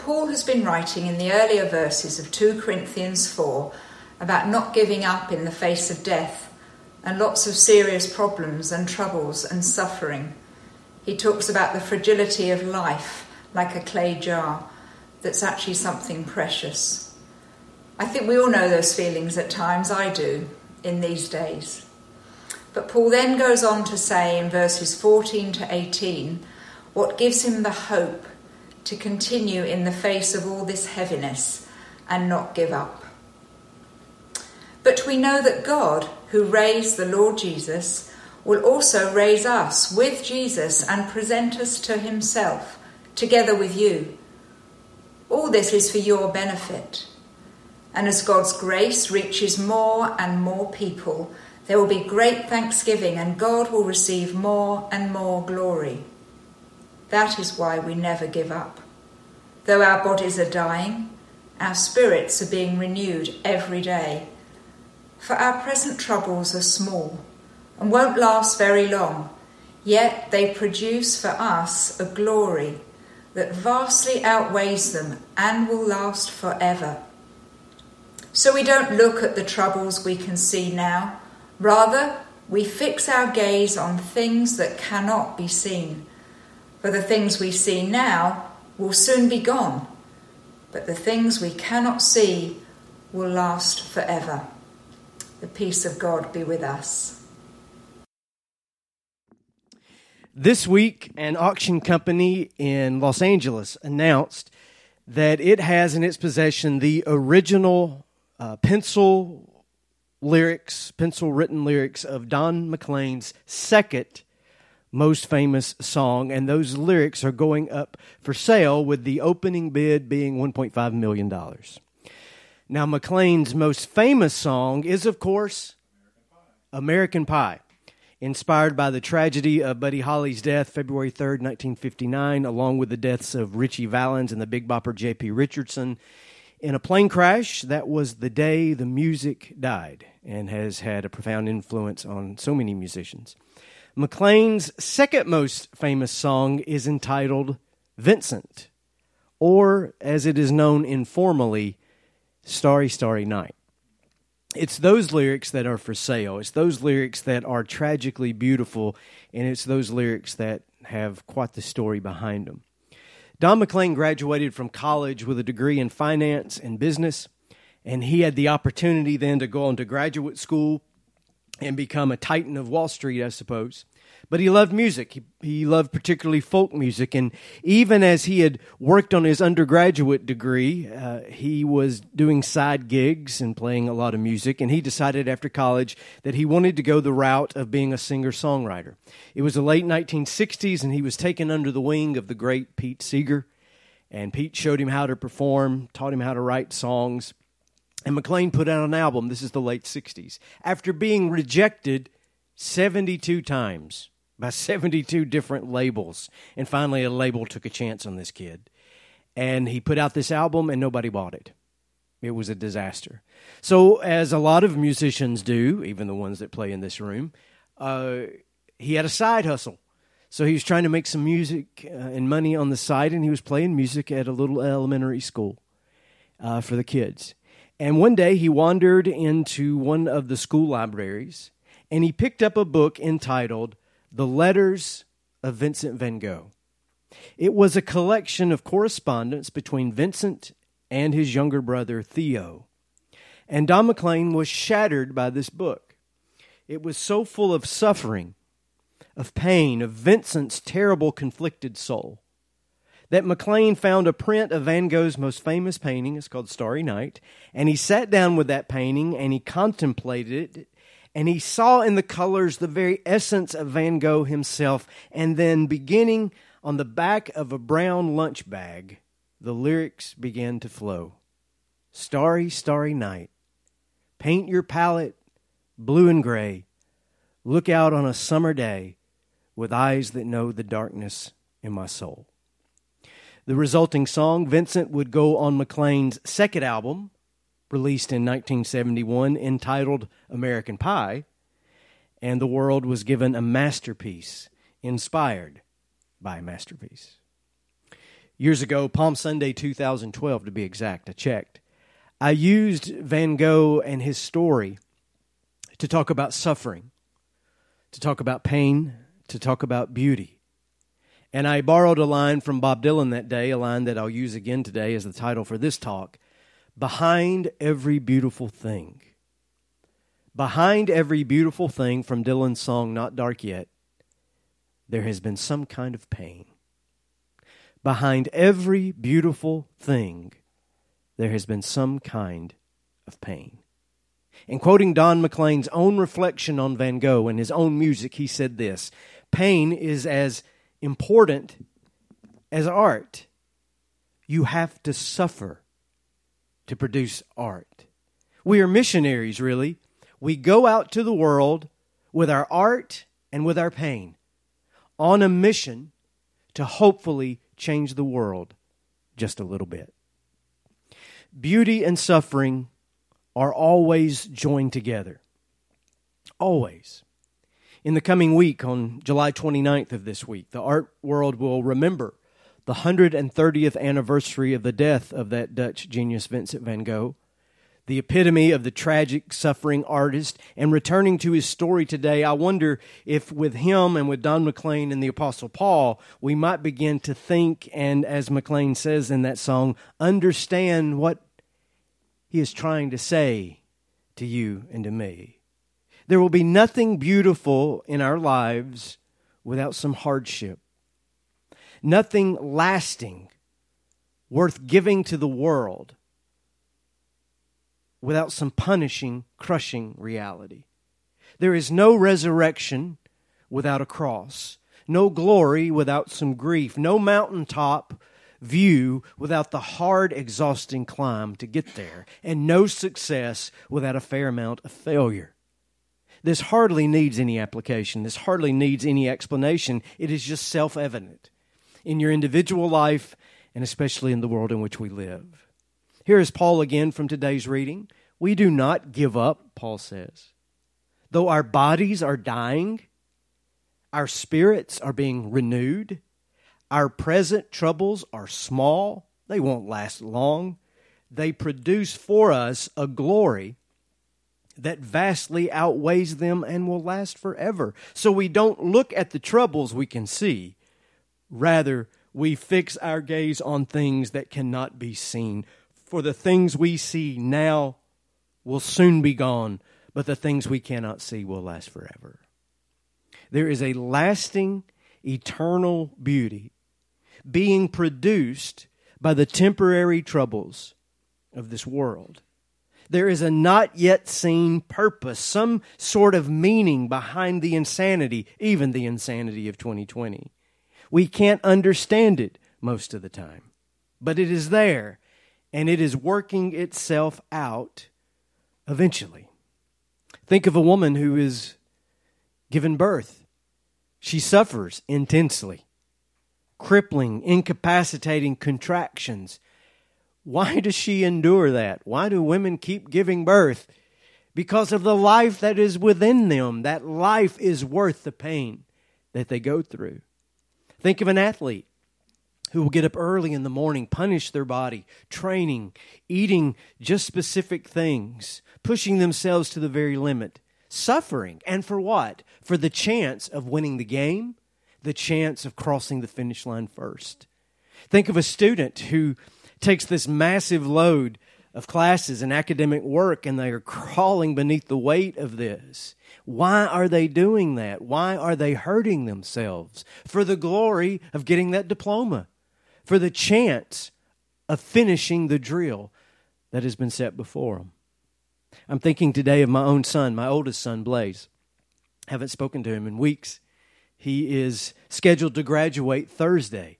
Paul has been writing in the earlier verses of 2 Corinthians 4 about not giving up in the face of death and lots of serious problems and troubles and suffering. He talks about the fragility of life like a clay jar that's actually something precious. I think we all know those feelings at times, I do, in these days. But Paul then goes on to say in verses 14 to 18 what gives him the hope to continue in the face of all this heaviness and not give up. But we know that God, who raised the Lord Jesus, will also raise us with Jesus and present us to himself together with you. All this is for your benefit. And as God's grace reaches more and more people, there will be great thanksgiving and God will receive more and more glory. That is why we never give up. Though our bodies are dying, our spirits are being renewed every day. For our present troubles are small and won't last very long, yet they produce for us a glory that vastly outweighs them and will last forever. So we don't look at the troubles we can see now, rather, we fix our gaze on things that cannot be seen. For the things we see now will soon be gone, but the things we cannot see will last forever. The peace of God be with us. This week, an auction company in Los Angeles announced that it has in its possession the original uh, pencil lyrics, pencil written lyrics of Don McLean's second most famous song, and those lyrics are going up for sale with the opening bid being $1.5 million. Now, McLean's most famous song is, of course, American Pie, inspired by the tragedy of Buddy Holly's death February 3rd, 1959, along with the deaths of Ritchie Valens and the Big Bopper J.P. Richardson. In a plane crash, that was the day the music died and has had a profound influence on so many musicians. McLean's second most famous song is entitled Vincent, or as it is known informally, Starry, Starry Night. It's those lyrics that are for sale. It's those lyrics that are tragically beautiful, and it's those lyrics that have quite the story behind them. Don McLean graduated from college with a degree in finance and business, and he had the opportunity then to go on to graduate school and become a titan of Wall Street, I suppose. But he loved music. He, he loved particularly folk music. And even as he had worked on his undergraduate degree, uh, he was doing side gigs and playing a lot of music. And he decided after college that he wanted to go the route of being a singer songwriter. It was the late 1960s, and he was taken under the wing of the great Pete Seeger. And Pete showed him how to perform, taught him how to write songs. And McLean put out an album. This is the late 60s. After being rejected 72 times by 72 different labels. And finally, a label took a chance on this kid. And he put out this album, and nobody bought it. It was a disaster. So, as a lot of musicians do, even the ones that play in this room, uh, he had a side hustle. So he was trying to make some music uh, and money on the side, and he was playing music at a little elementary school uh, for the kids. And one day he wandered into one of the school libraries and he picked up a book entitled The Letters of Vincent van Gogh. It was a collection of correspondence between Vincent and his younger brother Theo. And Don McLean was shattered by this book. It was so full of suffering, of pain, of Vincent's terrible conflicted soul that McLean found a print of Van Gogh's most famous painting. It's called Starry Night. And he sat down with that painting and he contemplated it. And he saw in the colors the very essence of Van Gogh himself. And then, beginning on the back of a brown lunch bag, the lyrics began to flow Starry, starry night. Paint your palette blue and gray. Look out on a summer day with eyes that know the darkness in my soul. The resulting song, Vincent, would go on McLean's second album, released in 1971, entitled American Pie, and the world was given a masterpiece inspired by a masterpiece. years ago, Palm Sunday 2012 to be exact. I checked. I used Van Gogh and his story to talk about suffering, to talk about pain, to talk about beauty. And I borrowed a line from Bob Dylan that day, a line that I'll use again today as the title for this talk Behind every beautiful thing. Behind every beautiful thing from Dylan's song Not Dark Yet, there has been some kind of pain. Behind every beautiful thing, there has been some kind of pain. In quoting Don McLean's own reflection on Van Gogh and his own music, he said this Pain is as important as art. You have to suffer to produce art. We are missionaries, really. We go out to the world with our art and with our pain on a mission to hopefully change the world just a little bit. Beauty and suffering are always joined together. Always. In the coming week, on July 29th of this week, the art world will remember the 130th anniversary of the death of that Dutch genius Vincent van Gogh, the epitome of the tragic, suffering artist. And returning to his story today, I wonder if with him and with Don McLean and the Apostle Paul, we might begin to think and, as McLean says in that song, understand what he is trying to say to you and to me. There will be nothing beautiful in our lives without some hardship nothing lasting worth giving to the world without some punishing, crushing reality. There is no resurrection without a cross, no glory without some grief, no mountaintop view without the hard, exhausting climb to get there, and no success without a fair amount of failure. This hardly needs any application. This hardly needs any explanation. It is just self evident in your individual life and especially in the world in which we live. Here is Paul again from today's reading. We do not give up, Paul says. Though our bodies are dying, our spirits are being renewed, our present troubles are small, they won't last long. They produce for us a glory that vastly outweighs them and will last forever. So we don't look at the troubles we can see, Rather, we fix our gaze on things that cannot be seen. For the things we see now will soon be gone, but the things we cannot see will last forever. There is a lasting, eternal beauty being produced by the temporary troubles of this world. There is a not yet seen purpose, some sort of meaning behind the insanity, even the insanity of 2020. We can't understand it most of the time, but it is there and it is working itself out eventually. Think of a woman who is given birth. She suffers intensely, crippling, incapacitating contractions. Why does she endure that? Why do women keep giving birth? Because of the life that is within them. That life is worth the pain that they go through. Think of an athlete who will get up early in the morning, punish their body, training, eating just specific things, pushing themselves to the very limit, suffering. And for what? For the chance of winning the game, the chance of crossing the finish line first. Think of a student who takes this massive load of classes and academic work and they are crawling beneath the weight of this. Why are they doing that? Why are they hurting themselves? For the glory of getting that diploma, for the chance of finishing the drill that has been set before them. I'm thinking today of my own son, my oldest son, Blaze. Haven't spoken to him in weeks. He is scheduled to graduate Thursday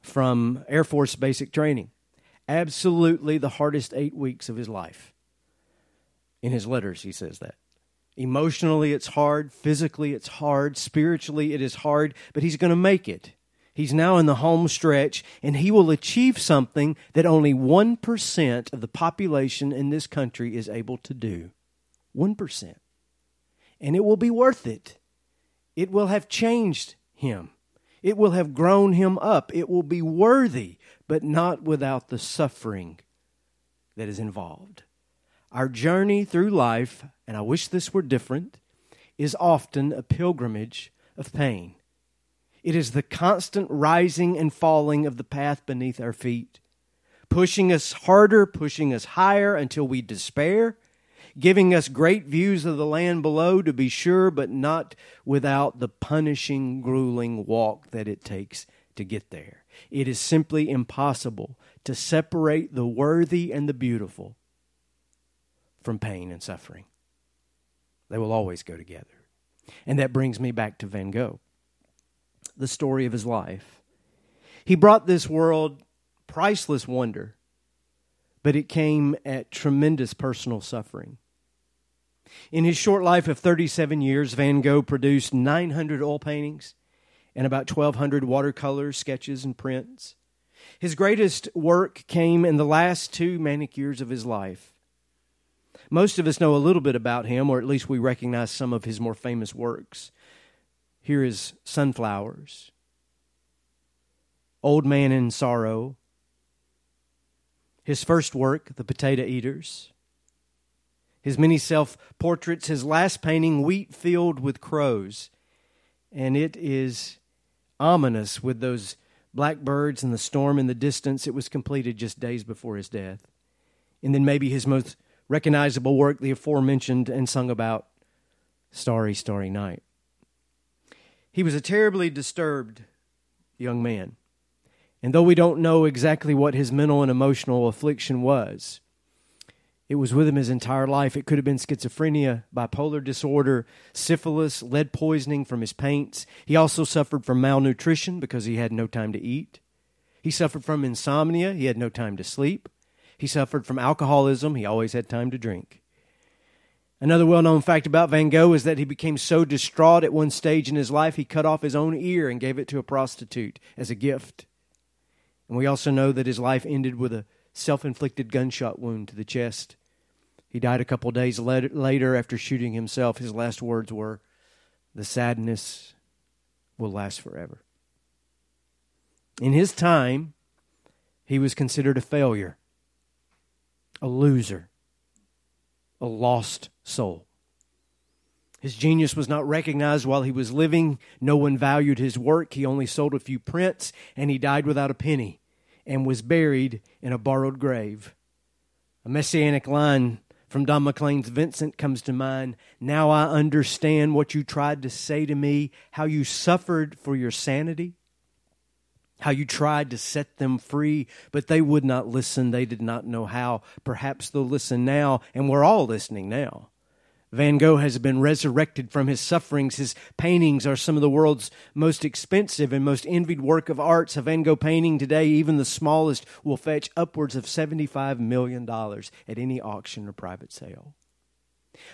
from Air Force basic training absolutely the hardest eight weeks of his life. In his letters, he says that. Emotionally, it's hard. Physically, it's hard. Spiritually, it is hard, but he's going to make it. He's now in the home stretch, and he will achieve something that only 1% of the population in this country is able to do. 1%. And it will be worth it. It will have changed him. It will have grown him up. It will be worthy, but not without the suffering that is involved. Our journey through life, and I wish this were different, is often a pilgrimage of pain. It is the constant rising and falling of the path beneath our feet, pushing us harder, pushing us higher until we despair, giving us great views of the land below, to be sure, but not without the punishing, grueling walk that it takes to get there. It is simply impossible to separate the worthy and the beautiful from pain and suffering. They will always go together. And that brings me back to Van Gogh, the story of his life. He brought this world priceless wonder, but it came at tremendous personal suffering. In his short life of 37 years, Van Gogh produced 900 oil paintings and about 1,200 watercolors, sketches, and prints. His greatest work came in the last two manic years of his life. Most of us know a little bit about him, or at least we recognize some of his more famous works. Here is Sunflowers, Old Man in Sorrow, his first work, The Potato Eaters, his many self portraits, his last painting, Wheat Field with Crows. And it is ominous with those blackbirds and the storm in the distance. It was completed just days before his death. And then maybe his most recognizable work, the aforementioned and sung about Starry, Starry Night. He was a terribly disturbed young man. And though we don't know exactly what his mental and emotional affliction was, it was with him his entire life. It could have been schizophrenia, bipolar disorder, syphilis, lead poisoning from his paints. He also suffered from malnutrition because he had no time to eat. He suffered from insomnia. He had no time to sleep. He suffered from alcoholism. He always had time to drink. Another well known fact about Van Gogh is that he became so distraught at one stage in his life he cut off his own ear and gave it to a prostitute as a gift. And we also know that his life ended with a self inflicted gunshot wound to the chest. He died a couple days later after shooting himself. His last words were, The sadness will last forever. In his time, he was considered a failure a loser, a lost soul. His genius was not recognized while he was living. No one valued his work. He only sold a few prints, and he died without a penny and was buried in a borrowed grave. A messianic line from Don McLean's Vincent comes to mind. Now I understand what you tried to say to me, how you suffered for your sanity how you tried to set them free, but they would not listen. They did not know how. Perhaps they'll listen now, and we're all listening now. Van Gogh has been resurrected from his sufferings. His paintings are some of the world's most expensive and most envied work of arts. A Van Gogh painting today, even the smallest, will fetch upwards of $75 million at any auction or private sale.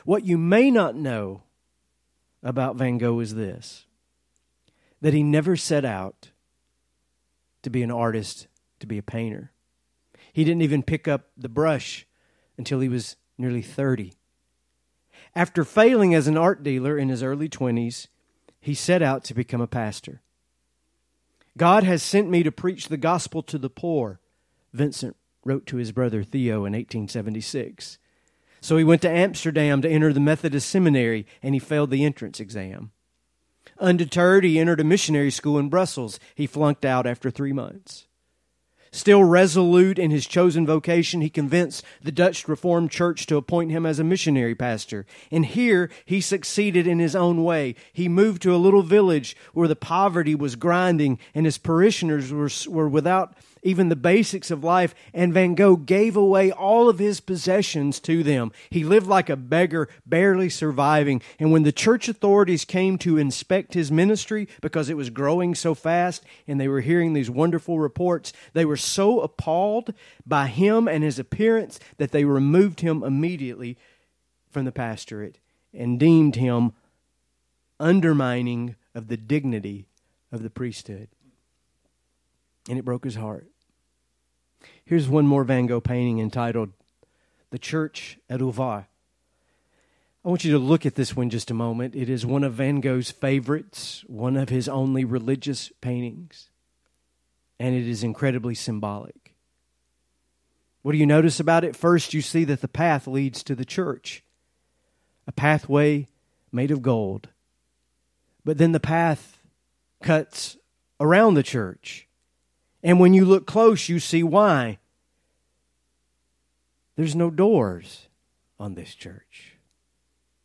What you may not know about Van Gogh is this that he never set out to be an artist, to be a painter. He didn't even pick up the brush until he was nearly 30. After failing as an art dealer in his early 20s, he set out to become a pastor. God has sent me to preach the gospel to the poor, Vincent wrote to his brother Theo in 1876. So he went to Amsterdam to enter the Methodist seminary and he failed the entrance exam. Undeterred, he entered a missionary school in Brussels. He flunked out after three months. Still resolute in his chosen vocation, he convinced the Dutch Reformed Church to appoint him as a missionary pastor. And here he succeeded in his own way. He moved to a little village where the poverty was grinding and his parishioners were, were without even the basics of life, and Van Gogh gave away all of his possessions to them. He lived like a beggar, barely surviving. And when the church authorities came to inspect his ministry because it was growing so fast and they were hearing these wonderful reports, they were so appalled by him and his appearance that they removed him immediately from the pastorate and deemed him undermining of the dignity of the priesthood. And it broke his heart. Here's one more Van Gogh painting entitled The Church at Auvers. I want you to look at this one just a moment. It is one of Van Gogh's favorites, one of his only religious paintings, and it is incredibly symbolic. What do you notice about it? First, you see that the path leads to the church, a pathway made of gold. But then the path cuts around the church. And when you look close, you see why. There's no doors on this church,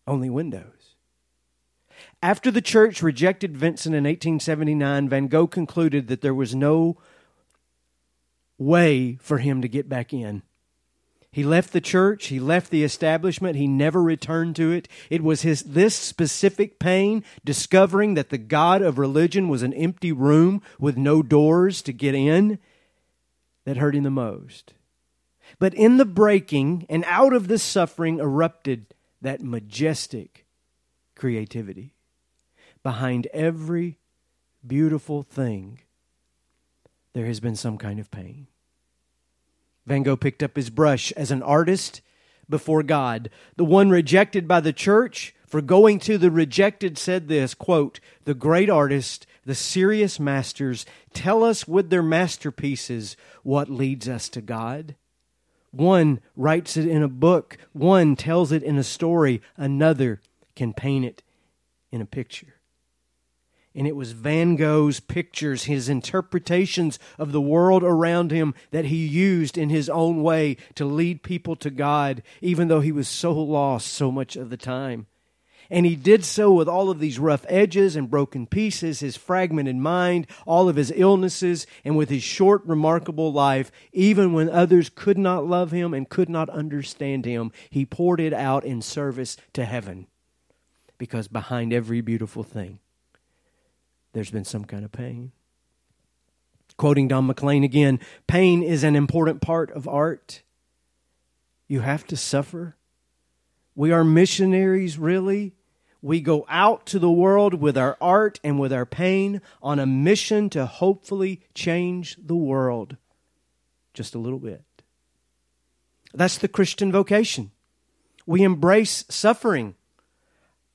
only windows. After the church rejected Vincent in 1879, Van Gogh concluded that there was no way for him to get back in. He left the church, he left the establishment, he never returned to it. It was his this specific pain discovering that the god of religion was an empty room with no doors to get in that hurt him the most. But in the breaking and out of this suffering erupted that majestic creativity. Behind every beautiful thing, there has been some kind of pain. Van Gogh picked up his brush as an artist before God. The one rejected by the church for going to the rejected said this quote, The great artist, the serious masters tell us with their masterpieces what leads us to God. One writes it in a book, one tells it in a story, another can paint it in a picture and it was Van Gogh's pictures, his interpretations of the world around him that he used in his own way to lead people to God, even though he was so lost so much of the time. And he did so with all of these rough edges and broken pieces, his fragmented mind, all of his illnesses, and with his short, remarkable life, even when others could not love him and could not understand him, he poured it out in service to heaven. Because behind every beautiful thing, there's been some kind of pain. Quoting Don McLean again pain is an important part of art. You have to suffer. We are missionaries, really. We go out to the world with our art and with our pain on a mission to hopefully change the world just a little bit. That's the Christian vocation. We embrace suffering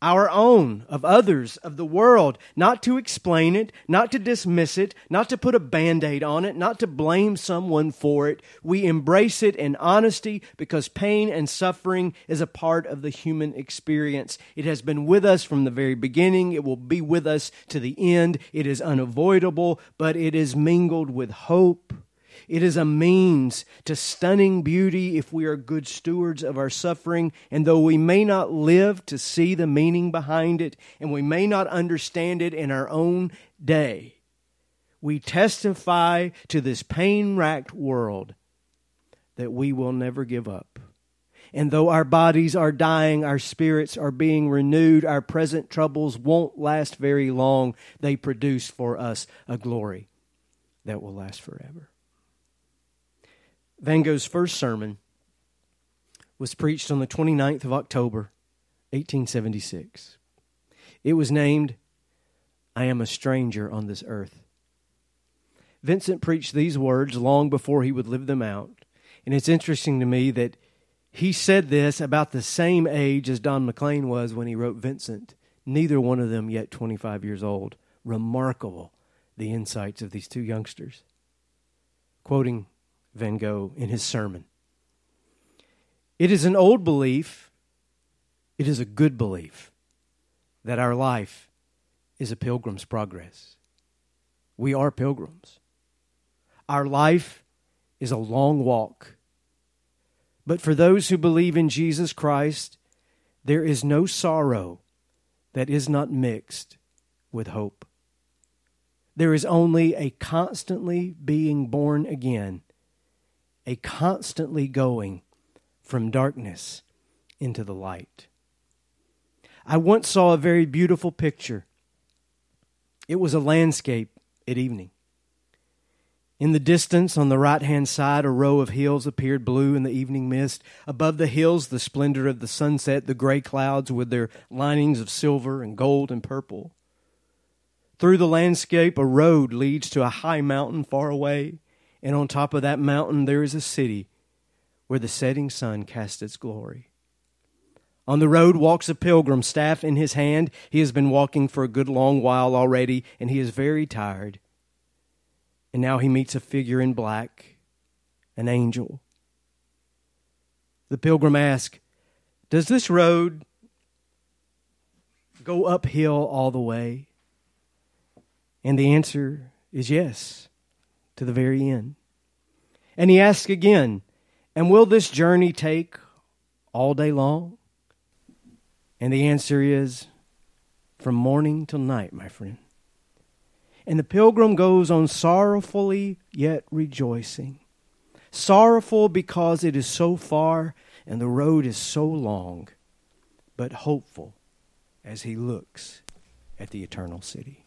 our own, of others, of the world, not to explain it, not to dismiss it, not to put a band aid on it, not to blame someone for it. We embrace it in honesty because pain and suffering is a part of the human experience. It has been with us from the very beginning, it will be with us to the end. It is unavoidable, but it is mingled with hope it is a means to stunning beauty if we are good stewards of our suffering. And though we may not live to see the meaning behind it, and we may not understand it in our own day, we testify to this pain racked world that we will never give up. And though our bodies are dying, our spirits are being renewed, our present troubles won't last very long. They produce for us a glory that will last forever. Van Gogh's first sermon was preached on the 29th of October, 1876. It was named, I Am a Stranger on This Earth. Vincent preached these words long before he would live them out. And it's interesting to me that he said this about the same age as Don McLean was when he wrote Vincent, neither one of them yet 25 years old. Remarkable, the insights of these two youngsters. Quoting Van Gogh in his sermon. It is an old belief, it is a good belief that our life is a pilgrim's progress. We are pilgrims. Our life is a long walk. But for those who believe in Jesus Christ, there is no sorrow that is not mixed with hope. There is only a constantly being born again a constantly going from darkness into the light. I once saw a very beautiful picture. It was a landscape at evening. In the distance, on the right hand side, a row of hills appeared blue in the evening mist. Above the hills, the splendor of the sunset, the gray clouds with their linings of silver and gold and purple. Through the landscape, a road leads to a high mountain far away. And on top of that mountain, there is a city where the setting sun casts its glory. On the road walks a pilgrim, staff in his hand. He has been walking for a good long while already, and he is very tired. And now he meets a figure in black, an angel. The pilgrim asks, Does this road go uphill all the way? And the answer is yes, to the very end. And he asks again, And will this journey take all day long? And the answer is from morning till night, my friend. And the pilgrim goes on sorrowfully yet rejoicing. Sorrowful because it is so far and the road is so long, but hopeful as he looks at the eternal city.